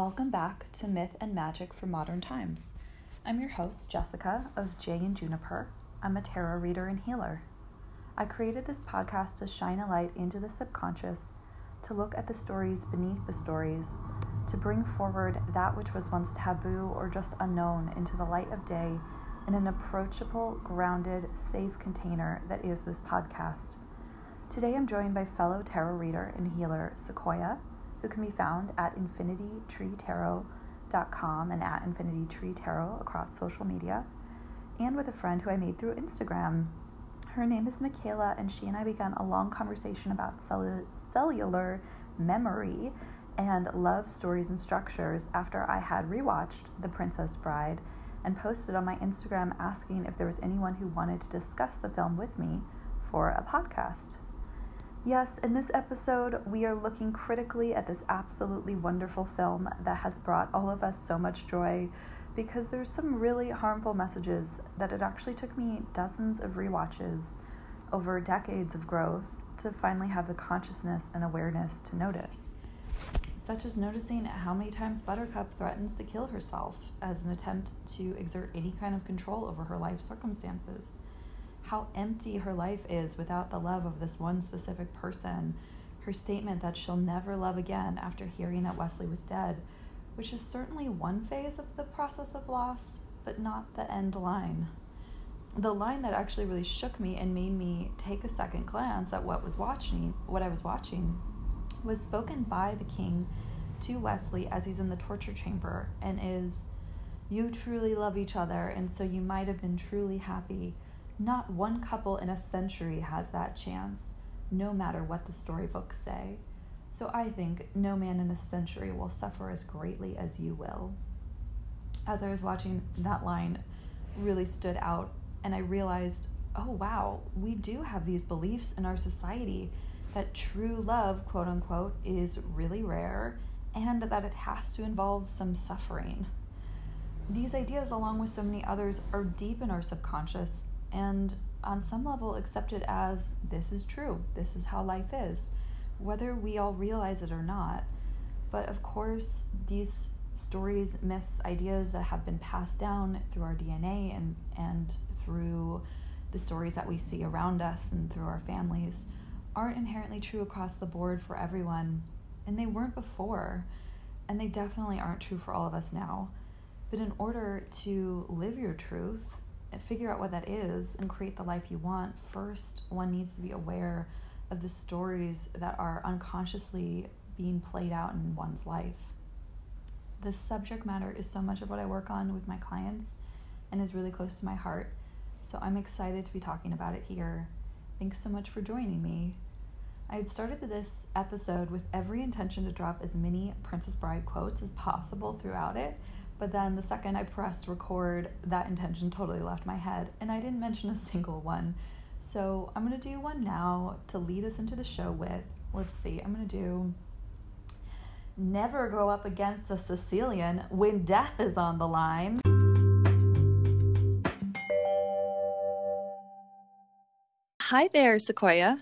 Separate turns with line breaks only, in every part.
welcome back to Myth and Magic for Modern Times. I'm your host, Jessica of Jay and Juniper. I'm a tarot reader and healer. I created this podcast to shine a light into the subconscious, to look at the stories beneath the stories, to bring forward that which was once taboo or just unknown into the light of day in an approachable, grounded, safe container that is this podcast. Today I'm joined by fellow tarot reader and healer Sequoia who can be found at infinitytreetarot.com and at infinitytreetarot across social media, and with a friend who I made through Instagram. Her name is Michaela, and she and I began a long conversation about cellu- cellular memory and love stories and structures after I had rewatched The Princess Bride and posted on my Instagram asking if there was anyone who wanted to discuss the film with me for a podcast. Yes, in this episode, we are looking critically at this absolutely wonderful film that has brought all of us so much joy because there's some really harmful messages that it actually took me dozens of re-watches over decades of growth to finally have the consciousness and awareness to notice. Such as noticing how many times Buttercup threatens to kill herself as an attempt to exert any kind of control over her life circumstances how empty her life is without the love of this one specific person. Her statement that she'll never love again after hearing that Westley was dead, which is certainly one phase of the process of loss, but not the end line. The line that actually really shook me and made me take a second glance at what was watching, what I was watching, was spoken by the king to Westley as he's in the torture chamber and is you truly love each other and so you might have been truly happy not one couple in a century has that chance, no matter what the storybooks say. So I think no man in a century will suffer as greatly as you will. As I was watching, that line really stood out, and I realized oh, wow, we do have these beliefs in our society that true love, quote unquote, is really rare and that it has to involve some suffering. These ideas, along with so many others, are deep in our subconscious and on some level accept it as this is true, this is how life is, whether we all realize it or not. But of course, these stories, myths, ideas that have been passed down through our DNA and, and through the stories that we see around us and through our families aren't inherently true across the board for everyone. And they weren't before. And they definitely aren't true for all of us now. But in order to live your truth, figure out what that is and create the life you want, first one needs to be aware of the stories that are unconsciously being played out in one's life. This subject matter is so much of what I work on with my clients and is really close to my heart. So I'm excited to be talking about it here. Thanks so much for joining me. I had started this episode with every intention to drop as many Princess Bride quotes as possible throughout it but then the second I pressed record, that intention totally left my head, and I didn't mention a single one. So I'm gonna do one now to lead us into the show with. Let's see, I'm gonna do Never go up against a Sicilian when death is on the line. Hi there, Sequoia.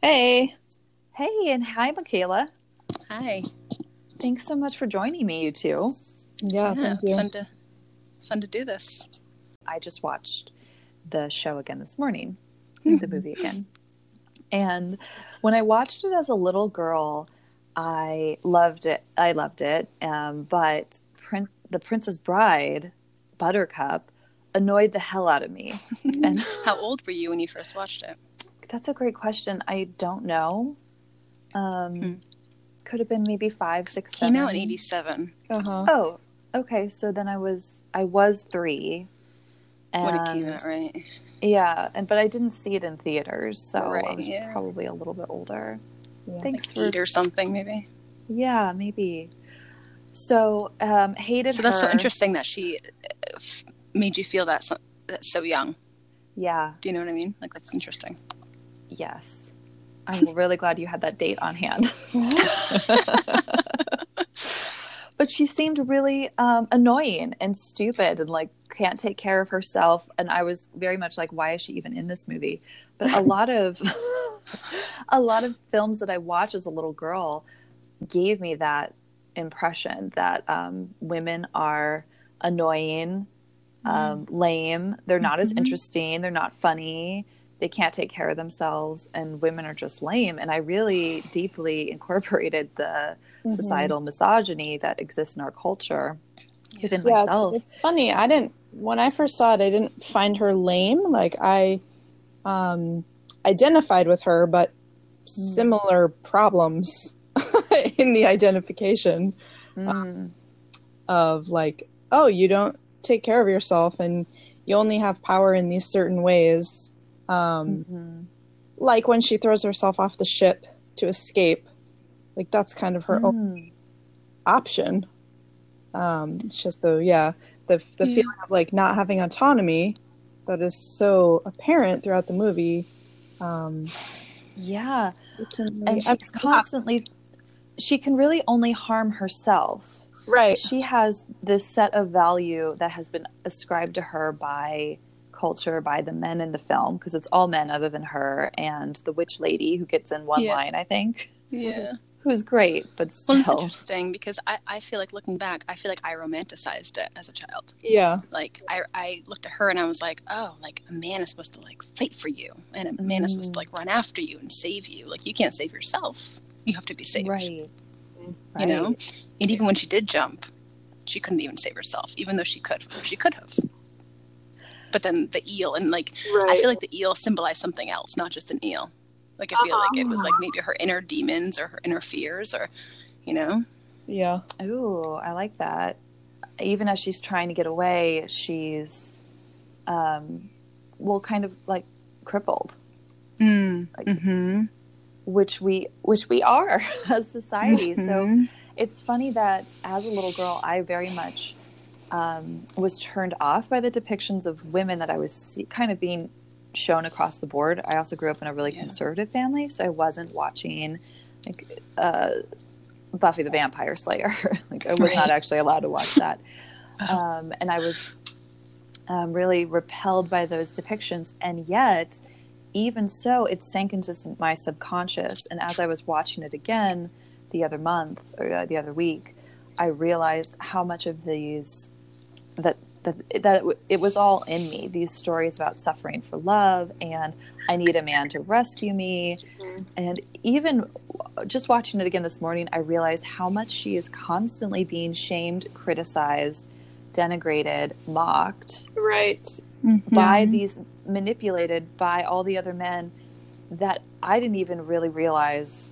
Hey.
Hey, and hi, Michaela.
Hi.
Thanks so much for joining me, you two.
Yeah, yeah it's fun to fun to do this.
I just watched the show again this morning, the movie again. And when I watched it as a little girl, I loved it. I loved it. Um, but Prin- the Princess Bride, Buttercup, annoyed the hell out of me.
and how old were you when you first watched it?
That's a great question. I don't know. Um, hmm. Could have been maybe five, six,
Came
seven.
out in '87.
Uh-huh. Oh, Okay, so then I was I was three.
And, when it came out, right?
Yeah, and but I didn't see it in theaters, so
right,
I was
yeah.
probably a little bit older.
Yeah. Thanks like for eight or something, maybe.
Yeah, maybe. So um, hated.
So that's
her.
so interesting that she uh, made you feel that so, that so young.
Yeah.
Do you know what I mean? Like that's interesting.
Yes, I'm really glad you had that date on hand. but she seemed really um, annoying and stupid and like can't take care of herself and i was very much like why is she even in this movie but a lot of a lot of films that i watched as a little girl gave me that impression that um, women are annoying, um, lame. They're not as
Mhm.
interesting. They're not funny. They can't take care of themselves, and women are just lame. And I really deeply incorporated the
Mhm.
societal misogyny that exists in our culture within
Yeah, it's,
myself.
it's funny. I didn't when I first saw it. I didn't find her lame. Like I um, identified with her, but similar problems in the identification
Mm.
of like, oh, you don't take care of yourself, and you only have power in these certain ways. Um,
Mhm.
Like when she throws herself off the ship to escape. Like that's kind of her own
Mm.
option. Um, it's just the yeah, the the
Yeah.
feeling of like not having autonomy that is so apparent throughout the movie. Um,
Yeah. and she's constantly she can really only harm herself
right.
she has this set of value that has been ascribed to her by culture by the men in the film because it's all men other than her and the witch lady who gets in one
Yeah.
line i think
Yeah.
who's great but
Well, it's interesting because I, I feel like looking back, I feel like I romanticized it as a child.
Yeah.
Like I, I looked at her and I was like, oh, like a man is supposed to like fight for you, and a man is supposed to
Mm.
like run after you and save you. Like you can't save yourself. You have to be saved.
right
You know. And even when she did jump, she couldn't even save herself, even though she could. She could have. But then the eel and like
Right.
I feel like the eel symbolized something else, not just an eel. Like I feel like it was like maybe her inner demons or her inner fears or you know.
yeah.
Ooh, I like that. Even as she's trying to get away, she's, um, well, kind of like crippled,
Mm.
Like-
Mm-hmm.
which we which we are as society. So
Mhm.
it's funny that as a little girl, I very much um, was turned off by the depictions of women that I was see- kind of being shown across the board. I also grew up in a really
Yeah.
conservative family, so I wasn't watching like uh, Buffy the Vampire Slayer. like I was not actually allowed to watch that,
Oh.
um, and I was um, really repelled by those depictions. And yet, even so, it sank into my subconscious. And as I was watching it again the other month or uh, the other week, I realized how much of these that that that it, it was all in me. These stories about suffering for love and I need a man to rescue me.
Mhm.
And even just watching it again this morning, I realized how much she is constantly being shamed, criticized, denigrated, mocked
Right.
by
Mhm.
these manipulated by all the other men that I didn't even really realize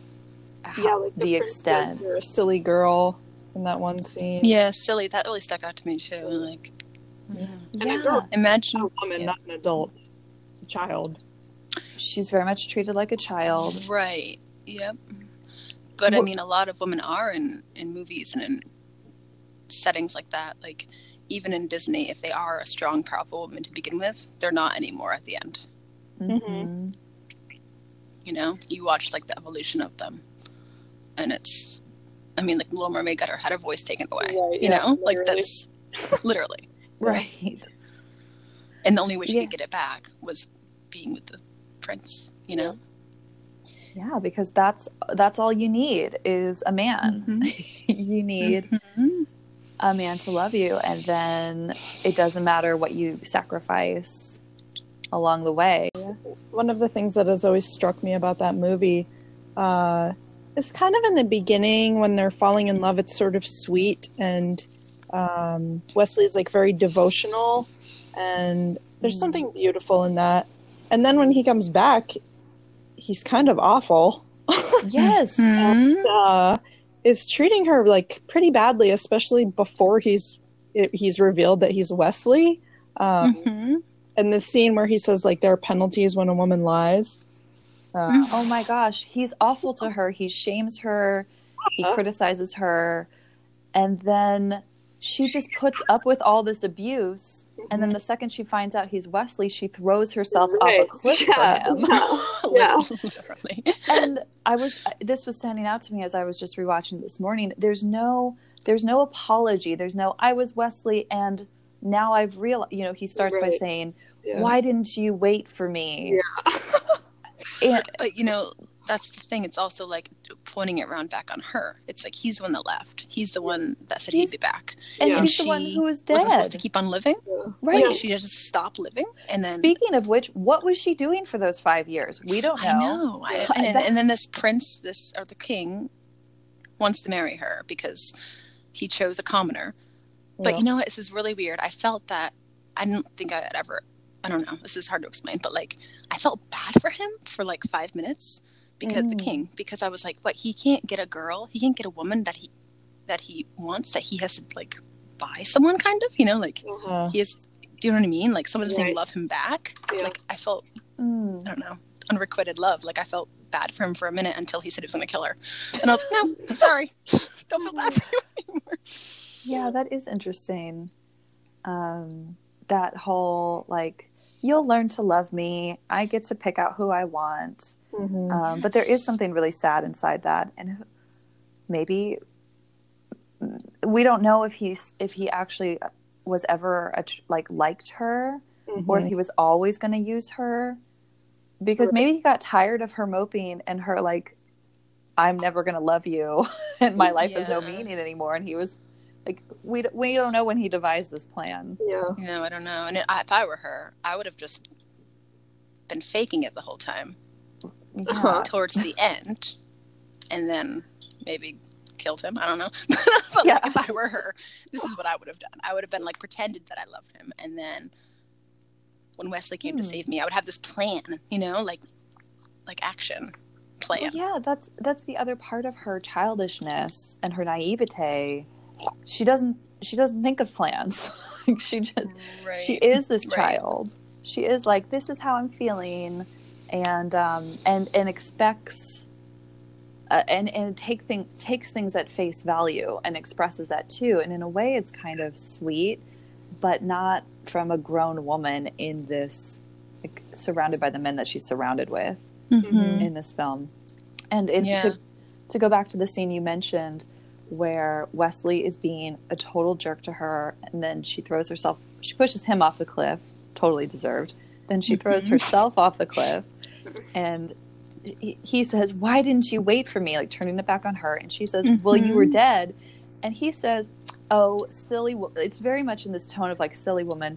how,
Yeah, like
the,
princess
extent.
You're a silly girl in that one scene.
Yeah, silly. That really stuck out to me too. Like, yeah.
An
Yeah,
adult.
imagine.
A woman,
Yeah.
not an adult. A child.
she's very much treated like a child.
Right. Yep. But I mean, a lot of women are in in movies and in settings like that. Like, even in Disney, if they are a strong, powerful woman to begin with, they're not anymore at the end.
Mhm.
You know, you watch like the evolution of them, and it's. I mean, like Little Mermaid got her had her voice taken away.
Right,
you
yeah,
know, like that's literally,
Right.
and the only way she
Yeah.
could get it back was being with the prince. You know.
Yeah, because that's that's all you need is a man. you need
Mhm.
a man to love you, and then it doesn't matter what you sacrifice along the way.
One of the things that has always struck me about that movie uh, is kind of in the beginning when they're falling in love. It's sort of sweet, and um, Westley's like very devotional, and there's
Mm.
something beautiful in that. And then when he comes back, he's kind of awful.
Yes.
Mhm.
uh, is treating her like pretty badly, especially before he's he's revealed that he's Westley. Um,
Mhm.
And the scene where he says like there are penalties when a woman lies. Uh,
Oh my gosh, he's awful to her. He shames her. He
Uh-huh.
criticizes her, and then she just puts up with all this abuse. And then the second she finds out he's Westley, she throws herself off a cliff
Yeah.
for him.
Yeah.
Literally.
and I was this was standing out to me as I was just rewatching this morning. There's no there's no apology. There's no I was Westley and now I've real you know he starts by saying
Yeah.
why didn't you wait for me?
Yeah.
And,
But you know, that's the thing. It's also like pointing it around back on her. It's like he's the one that left. He's the one that said
He's-
he'd be back.
And
Yeah.
he's the one
She
who was dead.
Wasn't supposed to keep on living.
Right.
Like, she just stopped living, and then
Speaking of which, what was she doing for those five years? We don't know.
I know. I,
Yeah.
and, then,
That-
and then this prince, this or the king, wants to marry her because he chose a commoner. But
Yeah.
you know what? This is really weird. I felt that I didn't think I had ever. I don't know. This is hard to explain, but like I felt bad for him for like five minutes because the
Mm.
king because I was like, what? He can't get a girl. He can't get a woman that he that he wants. That he has to like buy someone, kind of. You know, like
Uh-huh.
he is. Do you know what I mean? Like someone doesn't
Right.
love him back.
Yeah.
Like I felt
Mm.
I don't know, unrequited love. Like I felt bad for him for a minute until he said he was going to kill her, and I was like, no, sorry, don't feel bad for you anymore.
Yeah, that is interesting. Um, that whole like, you'll learn to love me. I get to pick out who I want.
Mhm.
Um, but there is something really sad inside that, and maybe we don't know if he's if he actually was ever a, tr- like liked her or if
Mhm.
he was always going to use her because
Right.
maybe he got tired of her moping and her like i'm never going to love you and my life has no meaning anymore and he was like we, we don't know when he devised this plan
yeah.
No, I don't know. And if I were her, I would have just been faking it the whole time
yeah.
Uh-huh.
towards the end, and then maybe killed him. I don't know. but
Yeah.
like, if I were her, this is what I would have done. I would have been like pretended that I loved him, and then when Westley came to
Hmm.
save me, I would have this plan. You know, like like action plan.
Well, yeah that's that's the other part of her childishness and her naivete she doesn't she doesn't think of plans Like, she just
Right.
she is this
Right.
child she is like this is how i'm feeling and um and and expects uh, and and take thing takes things at face value and expresses that too and in a way it's kind of sweet but not from a grown woman in this like, surrounded by the men that she's surrounded with
Mhm.
in this film. And it,
Yeah.
to, to go back to the scene you mentioned where Westley is being a total jerk to her, and then she throws herself, she pushes him off the cliff, totally deserved. Then she throws
Mhm.
herself off the cliff, and he, he says, Why didn't you wait for me? Like turning it back on her. And she says, Well, you were
Mhm.
dead. And he says, Oh, silly, wo-. it's very much in this tone of like, silly woman.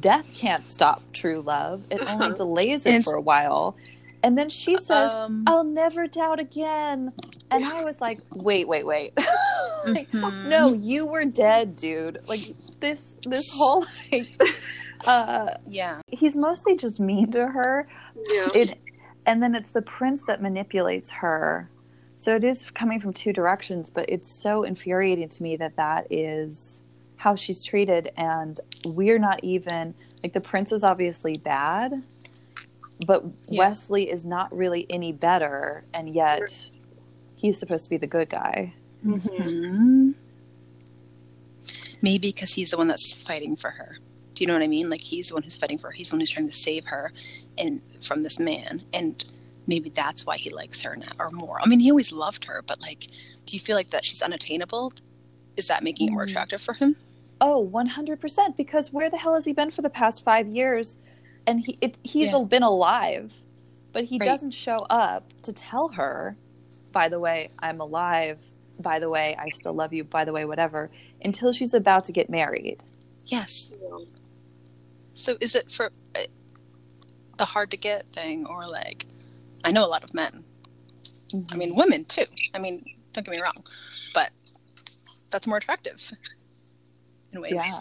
Death can't stop true love. It only
Uh-huh.
delays it
And-
for a while. And then she says,
Um,
I'll never doubt again. And I was like, wait, wait, wait. like,
mhm.
no, you were dead, dude. Like this this whole like uh
Yeah.
he's mostly just mean to her.
Yeah.
It and then it's the prince that manipulates her. So it is coming from two directions, but it's so infuriating to me that that is how she's treated and we're not even like the prince is obviously bad, but
Yeah.
Westley is not really any better and yet he's supposed to be the good guy.
Mhm.
Mhm. Maybe because he's the one that's fighting for her. Do you know what I mean? Like he's the one who's fighting for her. He's the one who's trying to save her, and from this man. And maybe that's why he likes her now, or more. I mean, he always loved her, but like, do you feel like that she's unattainable? Is that making it more
Mm.
attractive for him?
Oh, 100% because where the hell has he been for the past 5 years? And he it, he's
Yeah.
been alive, but he
Right.
doesn't show up to tell her, by the way, I'm alive. By the way, I still love you. By the way, whatever, until she's about to get married.
Yes. So is it for uh, the hard to get thing, or like, I know a lot of men. I mean, women too. I mean, don't get me wrong, but that's more attractive in ways.
yeah,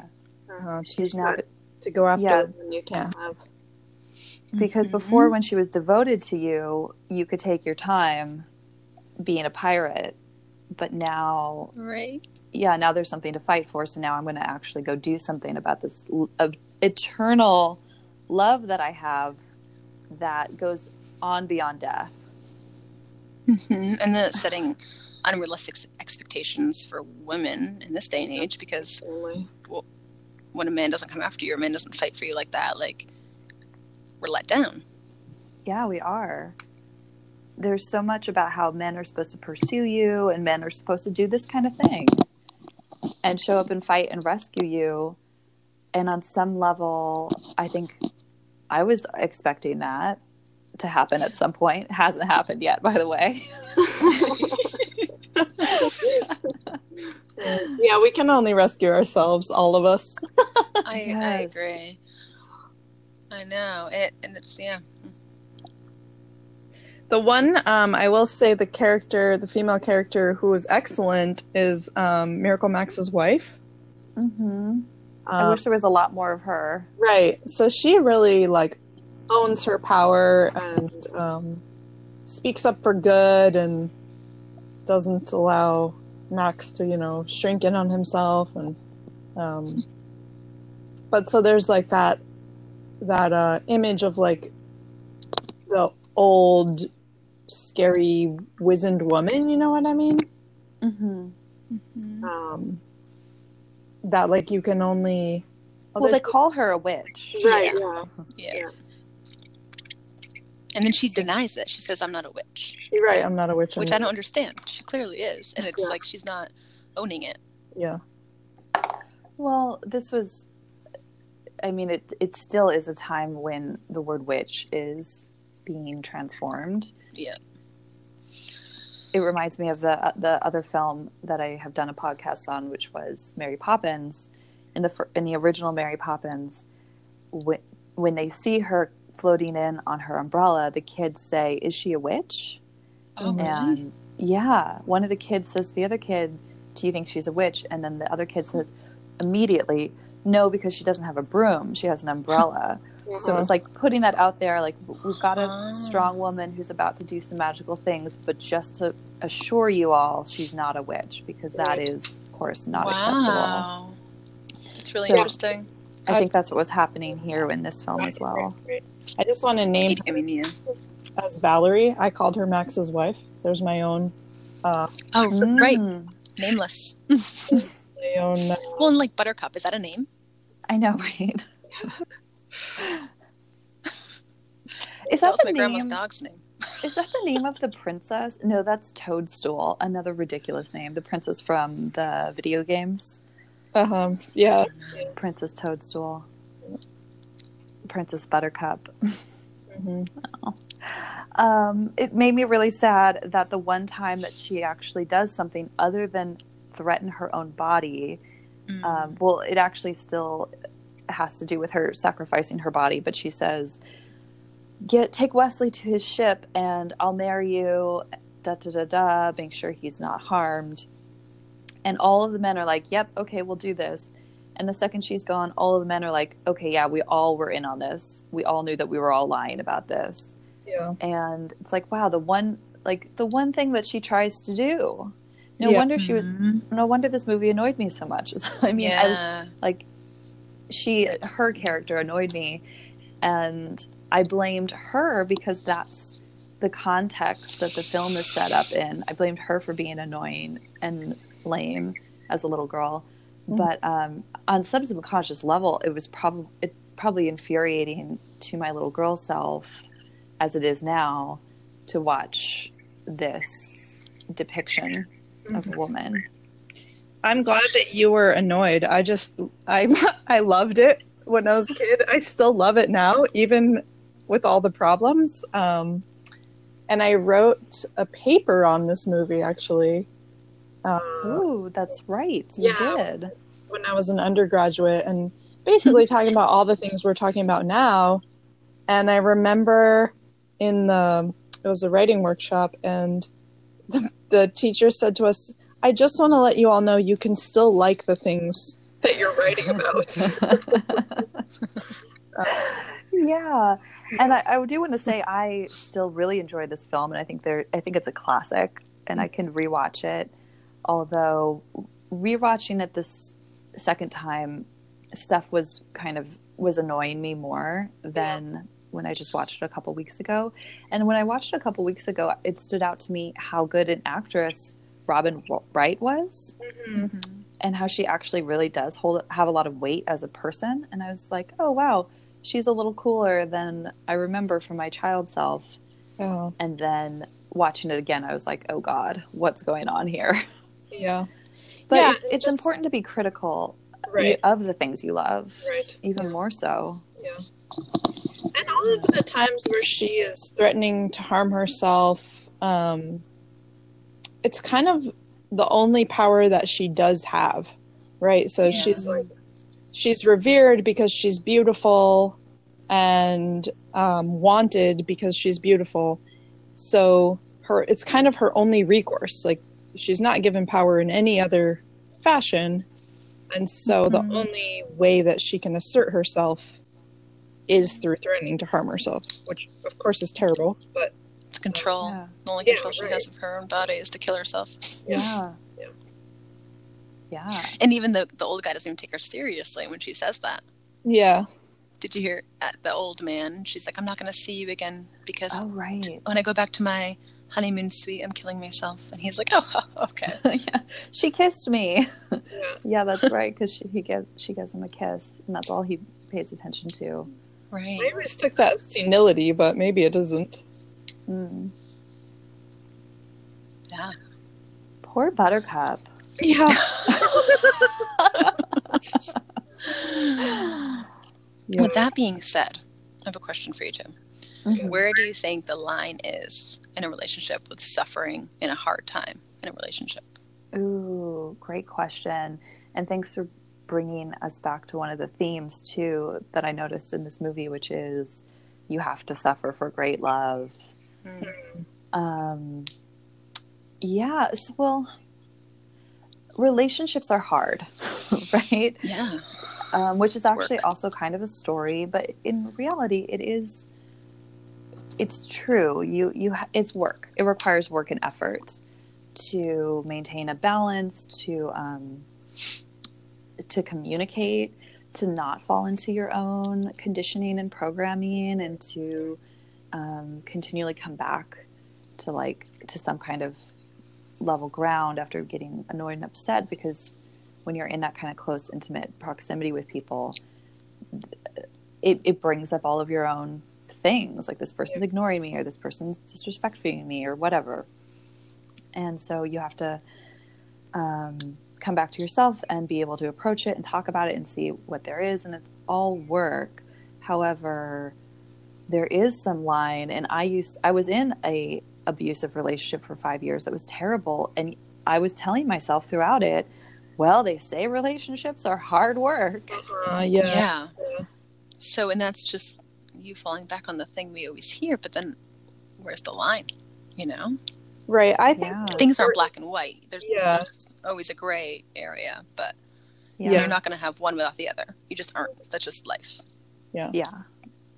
Uh-huh.
she's
To-
now
to go after
Yeah.
when you can't have.
Because
Mhm.
before when she was devoted to you, you could take your time being a pirate, but now
right.
yeah, now there's something to fight for. So now I'm going to actually go do something about this uh, eternal love that I have that goes on beyond death.
hmm And then it's setting unrealistic expectations for women in this day and age because
Only.
when a man doesn't come after you, a man doesn't fight for you like that, like we're let down.
Yeah, we are. There's so much about how men are supposed to pursue you and men are supposed to do this kind of thing and show up and fight and rescue you. And on some level, I think I was expecting that to happen at some point. It hasn't happened yet, by the way.
yeah, we can only rescue ourselves, all of us.
I, I agree. I know it, and it's yeah.
The one um, I will say the character, the female character who is excellent is um, Miracle Max's wife.
Mm-hmm. I
Um,
wish there was a lot more of her.
Right. So she really like owns her power and um, speaks up for good and doesn't allow Max to, you know, shrink in on himself and um, but so there's like that that uh, image of like the old scary wizened woman, you know what I mean?
hmm
Um, that like you can only oh,
Well, they call her a witch.
right,
Yeah.
yeah.
yeah. And then she denies it. She says, "I'm not a witch,"
You're right, I'm not a witch.
which
I'm-
I don't understand. She clearly is, and it's
Yes.
like she's not owning it.
Yeah.
Well, this was. I mean, it it still is a time when the word witch is being transformed.
Yeah.
It reminds me of the uh, the other film that I have done a podcast on, which was Mary Poppins. In the in the original Mary Poppins, when when they see her floating in on her umbrella, the kids say, "Is she a witch?"
Oh,
And yeah, one of the kids says to the other kid, Do you think she's a witch? And then the other kid says immediately, No, because she doesn't have a broom. She has an umbrella. So it's like putting that out there like, we've got a
Ah.
strong woman who's about to do some magical things, but just to assure you all, she's not a witch because that is, of course, not acceptable.
wow. It's really
So-
interesting.
I think that's what was happening here in this film as well.
I just want to name
I mean, yeah.
as Valerie. I called her Max's wife. There's my own, uh,
Oh, right.
Mm,
Nameless.
my own. Uh,
Well, and like Buttercup, is that a name?
I know, right? Is
That
that the
my grandma's
name?
dog's name.
Is that the name of the princess? No, that's Toadstool. Another ridiculous name. The princess from the video games.
um, yeah,
Princess Toadstool. Princess Buttercup.
hmm
Um, it made me really sad that the one time that she actually does something other than threaten her own body,
Mm.
um, well, it actually still has to do with her sacrificing her body, but she says, "Get take Westley to his ship, and I'll marry you." Da da da da. Make sure he's not harmed. And all of the men are like, "Yep, okay, we'll do this." And the second she's gone, all of the men are like, "Okay, yeah, we all were in on this. We all knew that we were all lying about this."
yeah,
And it's like, wow, the one like the one thing that she tries to do. No
Yeah.
wonder she was.
Mhm.
No wonder this movie annoyed me so much. I mean, I, like she her character annoyed me and i blamed her because that's the context that the film is set up in i blamed her for being annoying and lame as a little girl
Mhm.
but um, on some subconscious level it was probably it probably infuriating to my little girl self as it is now to watch this depiction of a woman
I'm glad that you were annoyed. I just, I, I loved it when I was a kid. I still love it now, even with all the problems. Um, and I wrote a paper on this movie actually. Uh,
Ooh, that's right. You
Yeah.
did.
when I was an undergraduate and basically talking about all the things we're talking about now. And I remember in the it was a writing workshop and the, the teacher said to us, I just want to let you all know you can still like the things that you're writing about.
yeah, and I, I do want to say I still really enjoy this film, and I think there, I think it's a classic, and I can rewatch it. Although rewatching it this second time, stuff was kind of was annoying me more than when I just watched it a couple weeks ago. And when I watched it a couple weeks ago, it stood out to me how good an actress Robin Wright was
Mhm.
and how she actually really does hold have a lot of weight as a person and i was like oh wow she's a little cooler than i remember from my child self
oh,
and then watching it again i was like oh god what's going on here
yeah.
but
Yeah,
it's, it's
just-
important to be critical
Right.
of the things you love
Right.
even
Yeah.
more so
Yeah. And all of the times where she is threatening to harm herself, um, it's kind of the only power that she does have, right? So
Yeah.
she's like, she's revered because she's beautiful and um, wanted because she's beautiful. So her, it's kind of her only recourse. Like she's not given power in any other fashion, and so
Mhm.
the only way that she can assert herself is through threatening to harm herself, which of course is terrible. But
It's control.
Yeah.
The only
Yeah,
control she has of her own body is to kill herself.
Yeah.
Yeah.
Yeah.
And even the the old guy doesn't even take her seriously when she says that.
yeah,
Did you hear at the old man? She's like, "I'm not going to see you again because
Oh, right.
when I go back to my honeymoon suite, I'm killing myself." And he's like, "Oh, okay."
yeah. She kissed me.
yeah,
yeah, that's right. Because she he gives she gives him a kiss, and that's all he pays attention to.
Right.
I always took that senility, but maybe it isn't.
Mm.
Yeah.
Poor Buttercup.
Yeah, yeah.
With that being said, I have a question for you, Jim.
Mhm.
Where do you think the line is in a relationship with suffering in a hard time in a relationship?
Ooh, great question. And thanks for bringing us back to one of the themes, too, that I noticed in this movie, which is you have to suffer for great love. Um, yeah, so, well, relationships are hard, right?
Yeah.
um, which is
It's
actually
work.
also kind of a story but in reality it is it's true you you ha- it's work it requires work and effort to maintain a balance to um, to communicate to not fall into your own conditioning and programming and to um, continually come back to like to some kind of level ground after getting annoyed and upset because when you're in that kind of close intimate proximity with people it, it brings up all of your own things like this person's ignoring me or this person's disrespecting me or whatever. And so you have to um, come back to yourself and be able to approach it and talk about it and see what there is and it's all work however there is some line and i used i was in a abusive relationship for five years that was terrible and i was telling myself throughout it well they say relationships are hard work
Uh, yeah.
Yeah.
Yeah.
So, and that's just you falling back on the thing we always hear, but then where's the line? You know?
Right. I think
Yeah.
Things aren't black and white. There's,
Yeah.
there's always a gray area, but
yeah
you're not going to have one without the other. You just aren't. That's just life.
yeah Yeah.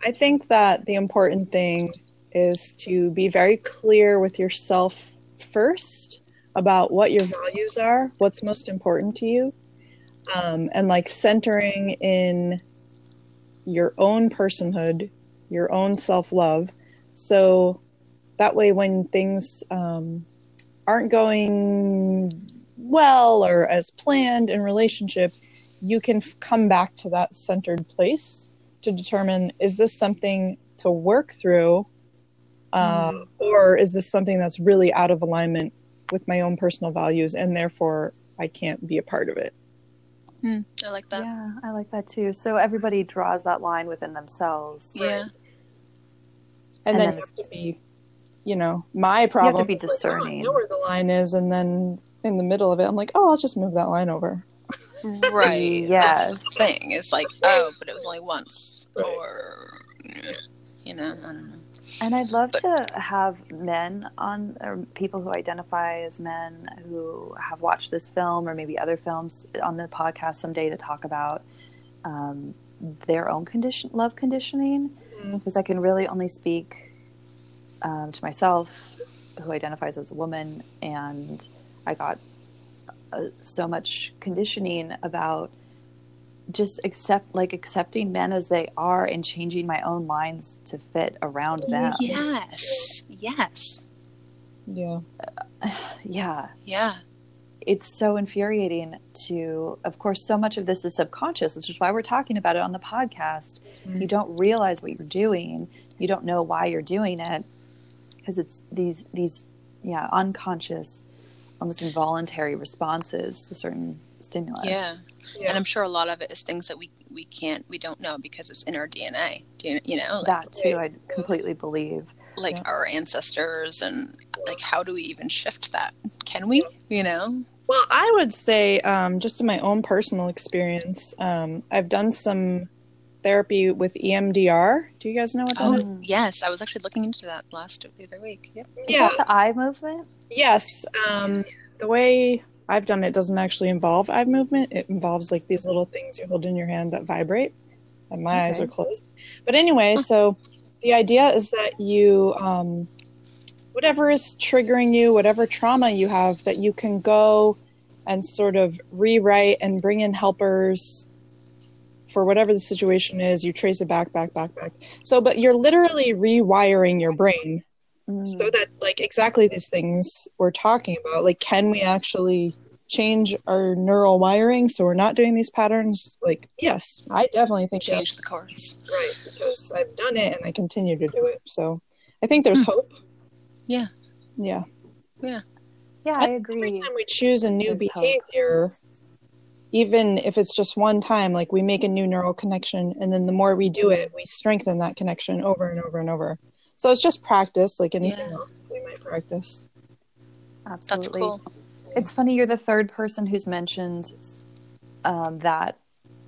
I think that the important thing is to be very clear with yourself first about what your values are, what's most important to you, um, and like centering in your own personhood, your own self love. So that way, when things um, aren't going well or as planned in relationship, you can f- come back to that centered place to determine is this something to work through uh, or is this something that's really out of alignment with my own personal values and therefore i can't be a part of it
I like that.
yeah i like that too so everybody draws that line within themselves
Yeah.
and,
And
then
then
you have to be you know my problem
be
is like, oh, I
discerning.
know where the line is and then in the middle of it i'm like oh i'll just move that line over
Right.
Yes.
That's the thing. It's like, oh, but it was only once.
Right.
Or, you know, I don't know.
And I'd love
But-
to have men on, or people who identify as men who have watched this film or maybe other films on the podcast someday to talk about um, their own condition, love conditioning, because I can really only speak um, to myself, who identifies as a woman, and I got uh, so much conditioning about just accept like accepting men as they are and changing my own lines to fit around them.
Yes. Yes.
yeah
Yeah.
Yeah.
It's so infuriating to of course so much of this is subconscious, which is why we're talking about it on the podcast. You don't realize what you're doing. You don't know why you're doing it because it's these these yeah, unconscious almost involuntary responses to certain stimulus.
Yeah.
yeah
And I'm sure a lot of it is things that we we we can't we don't know because it's in our dna do you, you know like,
that too, I completely believe.
like
Yeah.
our ancestors and like how do we even shift that can we you know
Well, I would say, um, just in my own personal experience, um, I've done some therapy with EMDR. Do you guys know what that
oh
is?
Yes i was actually looking into that last the other week yep.
Is
Yeah.
that the eye movement?
Yes. Um, the way I've done it doesn't actually involve eye movement. It involves like these little things you hold in your hand that vibrate. And my eyes are closed. But anyway, so the idea is that you, um, whatever is triggering you, whatever trauma you have, that you can go and sort of rewrite and bring in helpers for whatever the situation is. You trace it back, back, back, back. So, but you're literally rewiring your brain
Mm.
so that like exactly these things we're talking about like can we actually change our neural wiring so we're not doing these patterns like yes i definitely think
change
yes
the course
right because i've done it and i continue to do it so i think there's hope
Yeah.
yeah
yeah, yeah I
every
agree.
Every time we choose a new
There's hope.
Behavior even if it's just one time like we make a new neural connection and then the more we do it we strengthen that connection over and over and over so it's just practice like anything
Yeah.
else we might practice
that's
Absolutely.
cool
It's funny you're the third person who's mentioned um, that,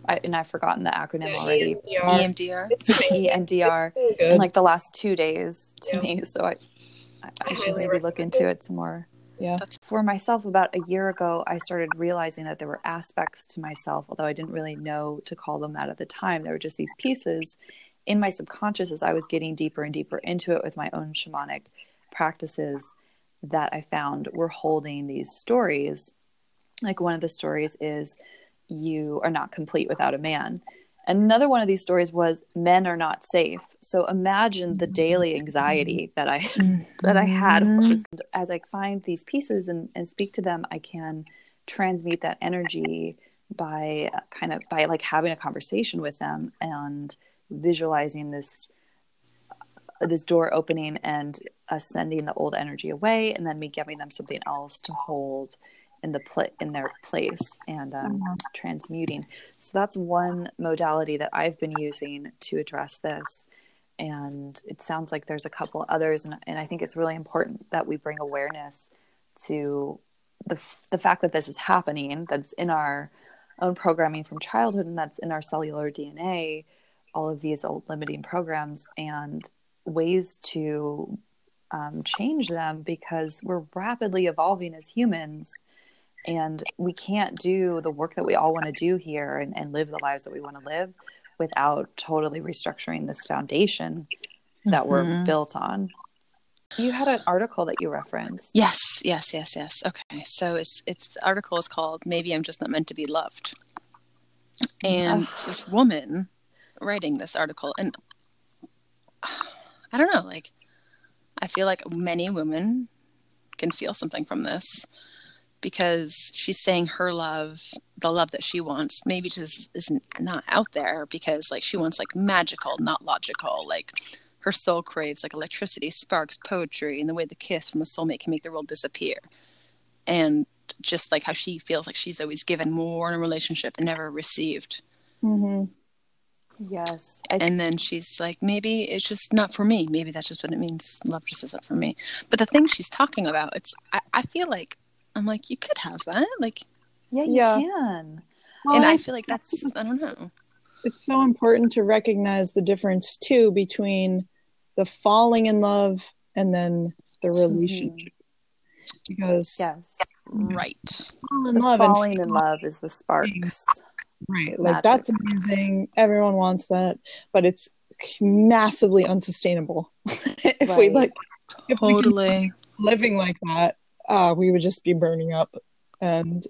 I, and I've forgotten the acronym
Yeah,
already.
EMDR.
emdr
it's amazing
EMDR
so
in like the last two days to
Yeah.
me. So I, I, I should
highly
maybe look into
it.
it some more.
Yeah
For myself, about a year ago, I started realizing that there were aspects to myself, although I didn't really know to call them that at the time. There were just these pieces in my subconscious as I was getting deeper and deeper into it with my own shamanic practices that I found were holding these stories. Like one of the stories is, You are not complete without a man. Another one of these stories was men are not safe. So imagine the daily anxiety that I that I had as I find these pieces and, and speak to them, I can transmute that energy by kind of by like having a conversation with them and visualizing this uh, this door opening and us sending the old energy away and then me giving them something else to hold in the pla- in their place and um, transmuting. So that's one modality that i've been using to address this. And it sounds like there's a couple others and, and i think it's really important that we bring awareness to the, f- the fact that this is happening that's in our own programming from childhood and that's in our cellular dna all of these old limiting programs and ways to um, change them because we're rapidly evolving as humans and we can't do the work that we all want to do here and, and live the lives that we want to live without totally restructuring this foundation that we're
Mhm.
built on. You had an article that you referenced.
Yes, yes, yes, yes. Okay, so it's it's the article is called "Maybe I'm Just Not Meant to Be Loved," and it's this woman writing this article, and I don't know, like I feel like many women can feel something from this because she's saying her love, the love that she wants, maybe just is not out there because like she wants like magical, not logical, like her soul craves like electricity, sparks, poetry, and the way the kiss from a soulmate can make the world disappear. And just like how she feels like she's always given more in a relationship and never received.
mm-hmm.
Yes. I,
And then she's like, maybe it's just not for me. Maybe that's just what it means. Love just isn't for me. But the thing she's talking about, it's I, I feel like I'm like, you could have that. Like
yeah, you
Yeah.
can.
and I feel like that's just, I don't know.
it's so important to recognize the difference too between the falling in love and then the hmm. relationship because
Yes.
Right.
fall in
The
love
falling
and
in love is the sparks.
right like
magic.
that's amazing everyone wants that but it's massively unsustainable if we like if we keep
Totally.
living like that uh we would just be burning up and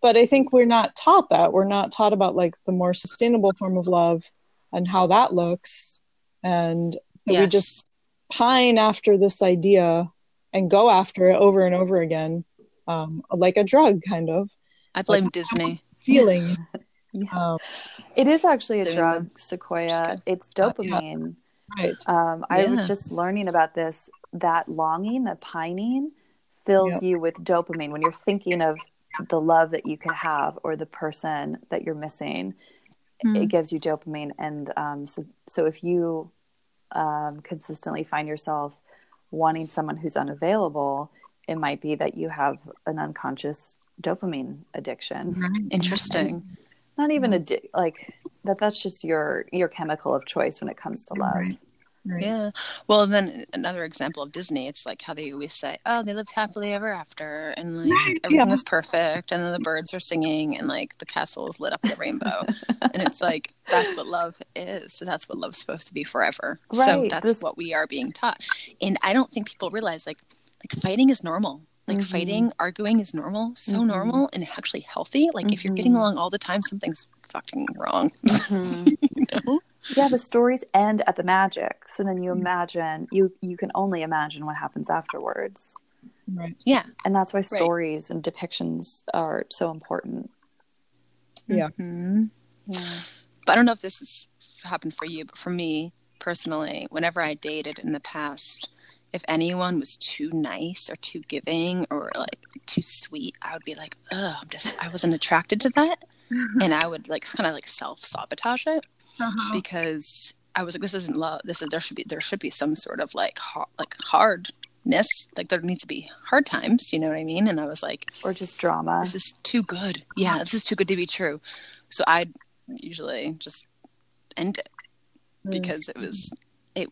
but i think we're not taught that we're not taught about like the more sustainable form of love and how that looks and so we just pine after this idea and go after it over and over again um, like a drug kind of
I blame Disney.
feeling
Yeah.
um,
It is actually a drug,
them.
Sequoia.
Just
It's
Uh, yeah.
dopamine.
right
Um, I
Yeah.
was just learning about this. That longing, the pining, fills
Yep.
you with dopamine when you're thinking of the love that you could have or the person that you're missing.
Mm.
it gives you dopamine and um, so so if you um, consistently find yourself wanting someone who's unavailable it might be that you have an unconscious dopamine addiction
Interesting.
not even a addi- like that that's just your your chemical of choice when it comes to love
Right.
Yeah. Well, then another example of Disney, it's like how they always say, "Oh, they lived happily ever after," and like everything
yeah.
is perfect, and then the birds are singing, and like the castle is lit up with a rainbow, and it's like that's what love is. That's what love's supposed to be forever.
Right.
So that's
this-
what we are being taught, and I don't think people realize like like fighting is normal. Like
Mhm.
fighting, arguing is normal, so
Mhm.
normal and actually healthy. Like if you're getting
Mhm.
along all the time, something's fucking wrong.
Mhm.
you know?
Yeah the stories end at the magic so then you imagine you you can only imagine what happens afterwards
Right.
Yeah.
and that's why stories and depictions are so important
Yeah.
Mhm.
yeah
but I don't know if this has happened for you, but for me personally, whenever I dated in the past, if anyone was too nice or too giving or like too sweet, I would be like, oh I'm just, I wasn't attracted to that. And I would like kind of like self sabotage it
Uh-huh.
because I was like, this isn't love. This is, there should be, there should be some sort of like, like hardness. Like there needs to be hard times, you know what I mean? And I was like,
or just drama
this is too good. Yeah, this is too good to be true. So I'd usually just end it
Mm.
because it was it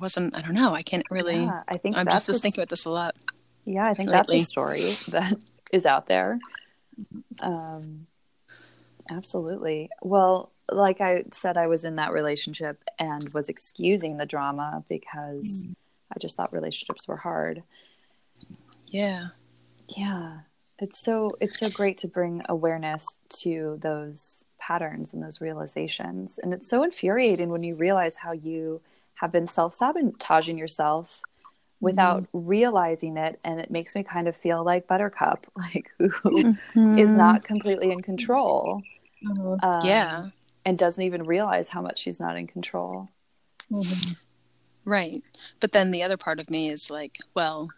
wasn't I don't know, I can't really
yeah i think I'm
just was thinking about this a lot.
yeah i think that's a story that is out there um absolutely well like i said i was in that relationship and was excusing the drama because i just thought relationships were hard.
Yeah.
yeah. It's so it's so great to bring awareness to those patterns and those realizations. And it's so infuriating when you realize how you have been self-sabotaging yourself without realizing it. And it makes me kind of feel like buttercup like who is not completely in control.
Uh-huh.
um,
Yeah.
And doesn't even realize how much she's not in control
Mhm.
Right. But then the other part of me is like, well,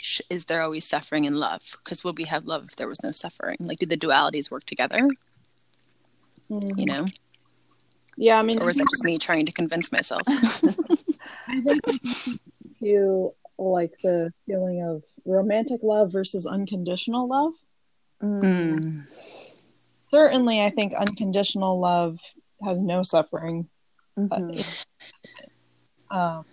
sh- is there always suffering in love? Because would we have love if there was no suffering? Like, do the dualities work together?
Mhm.
You know,
Yeah, I mean,
or is that just me trying to convince myself?
I think you like the feeling of romantic love versus unconditional love.
Mm.
Certainly, I think unconditional love has no suffering.
Mhm.
Um,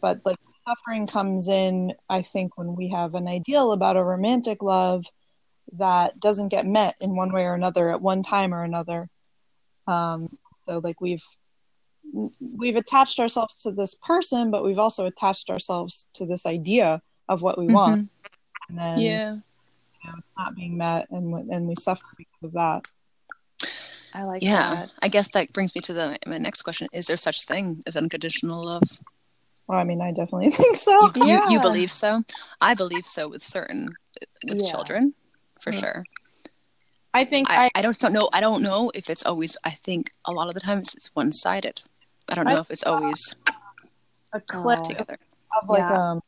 but like suffering comes in, I think, when we have an ideal about a romantic love that doesn't get met in one way or another at one time or another. Um, so like we've we've attached ourselves to this person, but we've also attached ourselves to this idea of what we want, and then
Yeah.
Not being met, and and we suffer because of that.
i like
Yeah.
that
I guess that brings me to the my next question: Is there such thing as unconditional love?
Well, I mean, I definitely think so.
You, you, you believe so? I believe so with certain with
Yeah.
children, for
Yeah.
sure.
I think
I,
I,
I just don't know. I don't know if it's always. I think a lot of the times it's one sided. I don't know
I
if it's always
a clip
Oh.
together.
of like
Yeah.
um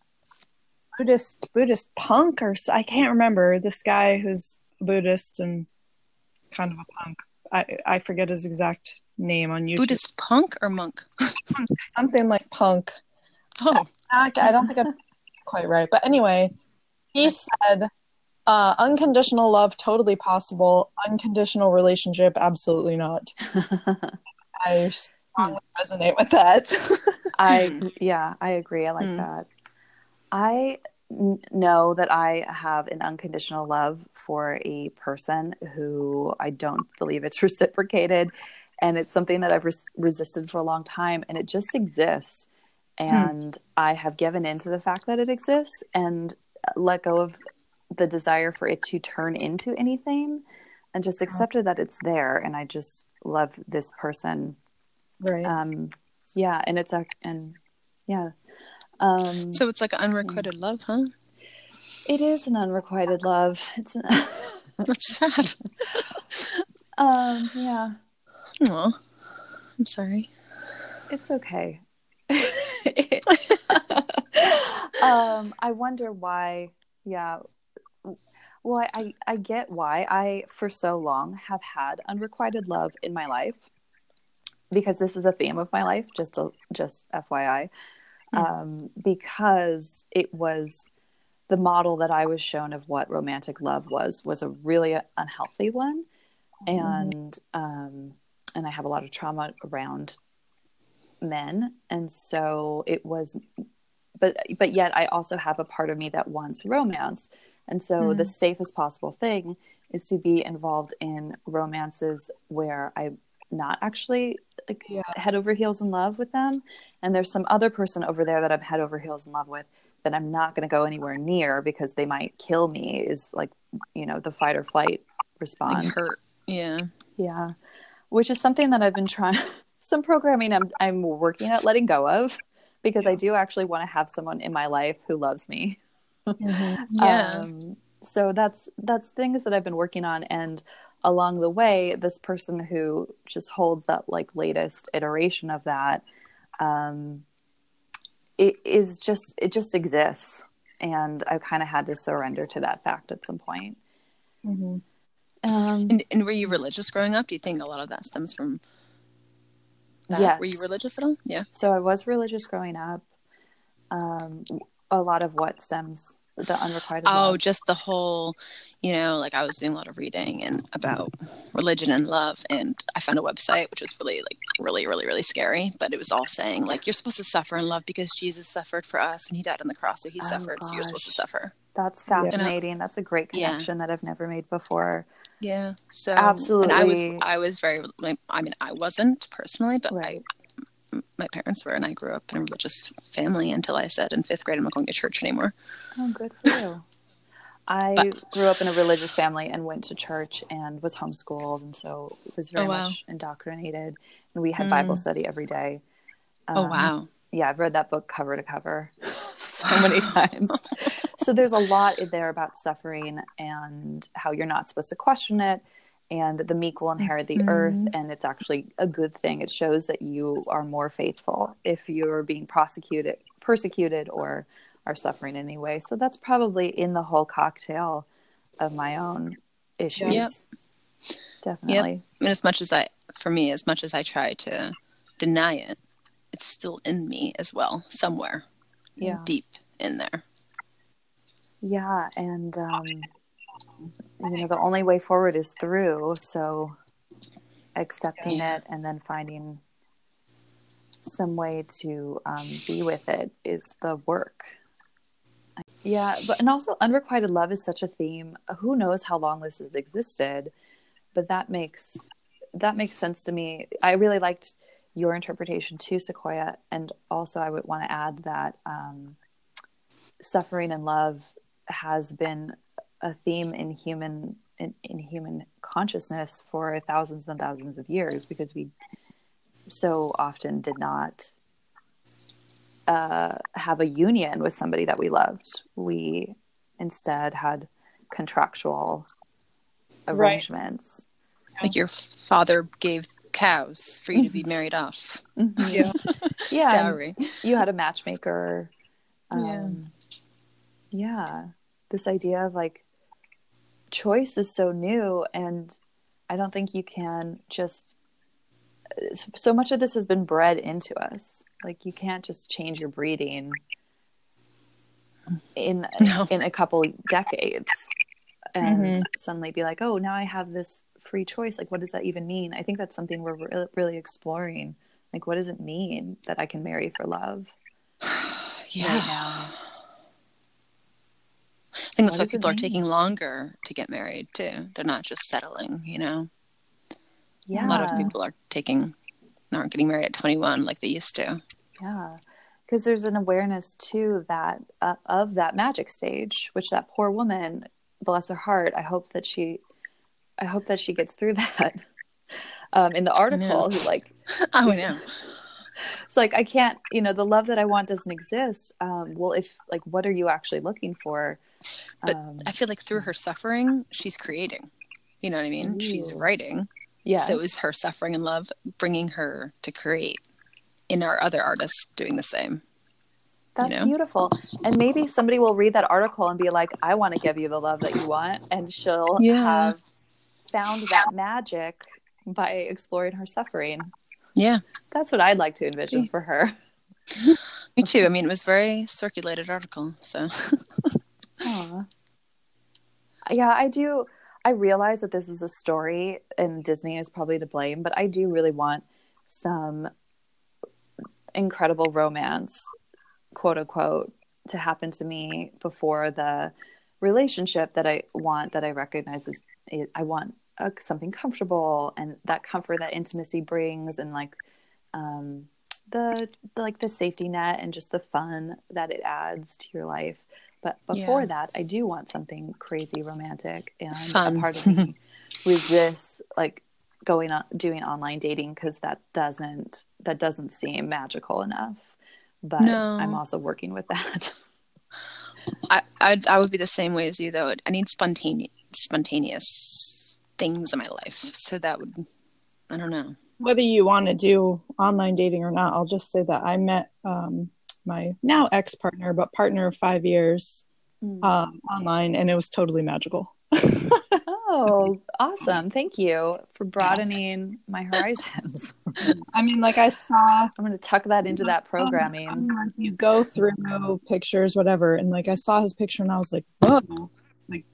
Buddhist Buddhist punk or I can't remember this guy who's Buddhist and kind of a punk. I I forget his exact name on YouTube.
Buddhist punk or monk?
Something like punk.
Oh,
I I don't think I'm quite right, but anyway, he said, uh, "Unconditional love totally possible. Unconditional relationship absolutely not." I strongly resonate with that.
I yeah, I agree. I like
Hmm.
that. I know that I have an unconditional love for a person who I don't believe it's reciprocated, and it's something that I've res- resisted for a long time, and it just exists. And I have given in to the fact that it exists and let go of the desire for it to turn into anything, and just accepted that it's there. And I just love this person
right.
um yeah and it's a and yeah um
so it's like unrequited love, huh?
it is an unrequited love it's an,
That's sad.
um yeah
Aw. I'm sorry.
it's okay um i wonder why yeah Well, I, I, I get why I, for so long, have had unrequited love in my life because this is a theme of my life, just, a, just FYI.
Hmm.
Um, because it was the model that I was shown of what romantic love was, was a really unhealthy one. And, um, and I have a lot of trauma around men. And so it was but but yet I also have a part of me that wants romance. And so the safest possible thing is to be involved in romances where I'm not actually like
Yeah.
head over heels in love with them. And there's some other person over there that I'm head over heels in love with that I'm not going to go anywhere near because they might kill me is like, you know, the fight or flight response.
Like hurt. Yeah.
Yeah. Which is something that I've been trying some programming I'm I'm working at letting go of because I do actually want to have someone in my life who loves me.
Yeah.
Um, so that's that's things that I've been working on and along the way this person who just holds that like latest iteration of that um it is just it just exists and I kind of had to surrender to that fact at some point.
Mhm.
Um
and, and were you religious growing up? Do you think a lot of that stems from that?
Yes.
Were you religious at all? Yeah.
So I was religious growing up. Um, a lot of what stems the unrequited.
Oh,
love.
just the whole, you know, like I was doing a lot of reading and about religion and love, and I found a website which was really, like, really, really, really scary. But it was all saying like you're supposed to suffer in love because Jesus suffered for us and He died on the cross, so He
Oh,
suffered, so you're supposed to suffer.
that's fascinating. That's a great
Yeah.
connection that I've never made before.
Yeah. So
Absolutely.
and I was, I was very. like, I mean, I wasn't personally, but
Right.
I, my parents were, and I grew up in a religious family until I said in fifth grade I'm not going to church anymore.
Oh, good for you. I
But-
grew up in a religious family and went to church and was homeschooled, and so was very
Oh, wow.
much indoctrinated. And we had
Mm.
Bible study every day.
oh
Um,
wow.
yeah, I've read that book cover to cover so many times. so there's a lot in there about suffering and how you're not supposed to question it and the meek will inherit the earth and it's actually a good thing. It shows that you are more faithful if you're being prosecuted persecuted or are suffering anyway. So that's probably in the whole cocktail of my own issues.
Yep.
Definitely.
And as much as I, for me, as much as I try to deny it, it's still in me as well, somewhere
Yeah.
deep in there.
Yeah, and um, you know the only way forward is through. So accepting
Yeah.
it and then finding some way to um, be with it is the work. Yeah, but and also unrequited love is such a theme. Who knows how long this has existed, but that makes that makes sense to me. I really liked your interpretation too, Sequoia, and also I would want to add that um, suffering and love has been a theme in human in, in human consciousness for thousands and thousands of years because we so often did not uh, have a union with somebody that we loved. We instead had contractual arrangements.
It's like your father gave cows for you to be married off.
Mhm.
Yeah.
Yeah,
Dowry.
you had a matchmaker.
Yeah.
Um, yeah. This idea of like choice is so new, and I don't think you can just. So much of this has been bred into us. Like you can't just change your breeding in
No.
in a couple decades and
Mhm.
suddenly be like, oh, now I have this free choice. Like, what does that even mean? I think that's something we're re- really exploring. Like, what does it mean that I can marry for love?
Yeah.
right.
I think that's why people are taking longer to get married too. They're not just settling, you know.
Yeah,
A lot of people are taking aren't getting married at 21 like they used to.
yeah, because there's an awareness too that uh, of that magic stage, which that poor woman, bless her heart, I hope that she, I hope that she gets through that. Um, in the article, who like
oh, I know.
it's like I can't, you know, the love that I want doesn't exist. Um, well, if like, what are you actually looking for?
But
um,
I feel like through her suffering, she's creating. You know what I mean? She's writing.
yes.
So is her suffering and love bringing her to create in our other artists doing the same.
That's
know?
beautiful. And maybe somebody will read that article and be like, I want to give you the love that you want. And she'll
Yeah.
have found that magic by exploring her suffering.
Yeah,
That's what I'd like to envision for her.
me too. I mean, it was a very circulated article, so
Aw. Yeah, I do. I realize that this is a story and Disney is probably to blame, but I do really want some incredible romance, quote unquote, to happen to me before the relationship that I want, that I recognize as I want uh, something comfortable and that comfort that intimacy brings and like um, the, the like the safety net and just the fun that it adds to your life. But before
Yeah.
that, I do want something crazy romantic and
Fun.
a part of me resists like going on doing online dating because that doesn't that doesn't seem magical enough. But
No.
I'm also working with that.
I I'd, I would be the same way as you though. I need spontaneous spontaneous things in my life, so that would I don't know.
whether you want to do online dating or not, I'll just say that I met um, my now ex partner, but partner of five years um, online, and it was totally magical.
Oh, awesome. Thank you for broadening my horizons.
I mean, like I saw
I'm going to tuck that into that programming.
mean, like, you go through pictures, whatever, and like I saw his picture, and I was like, whoa, like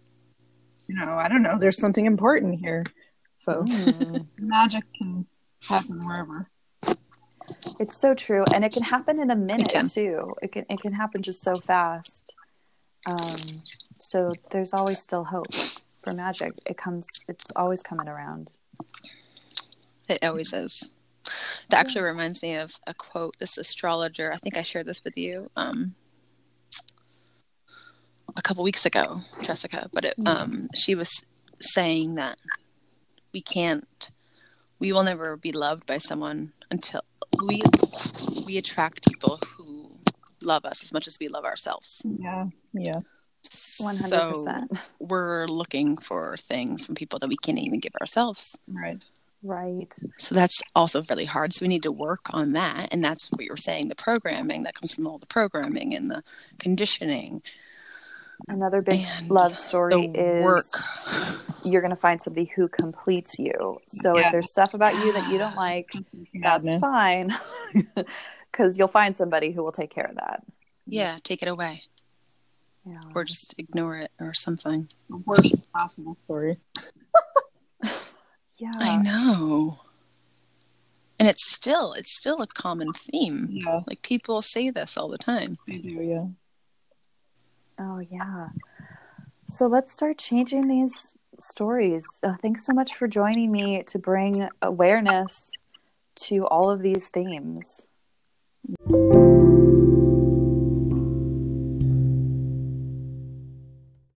you know, I don't know, there's something important here. So
Mm.
magic can happen wherever.
It's so true, and it can happen in a minute
can.
too. It can it can happen just so fast. Um, so there's always still hope for magic. It comes. It's always coming around.
It always is. That actually reminds me of a quote. This astrologer, I think I shared this with you um, a couple weeks ago, Jessica. But it, um, she was saying that we can't, we will never be loved by someone until we we attract people who love us as much as we love ourselves.
Yeah, yeah.
One hundred
So
percent.
we're looking for things from people that we can't even give ourselves.
Right.
Right.
So that's also really hard. So we need to work on that. And that's what you were saying the programming that comes from all the programming and the conditioning,
Another big
And
love story is
work.
you're going to find somebody who completes you. So
Yeah.
if there's stuff about you that you don't like, that's
Madness.
fine, because you'll find somebody who will take care of that.
Yeah, take it away
Yeah.
or just ignore it or something.
The worst possible story.
Yeah.
I know. And it's still, it's still a common theme.
Yeah,
Like people say this all the time.
they do. Yeah.
Oh, yeah. So let's start changing these stories. Uh, thanks so much for joining me to bring awareness to all of these themes.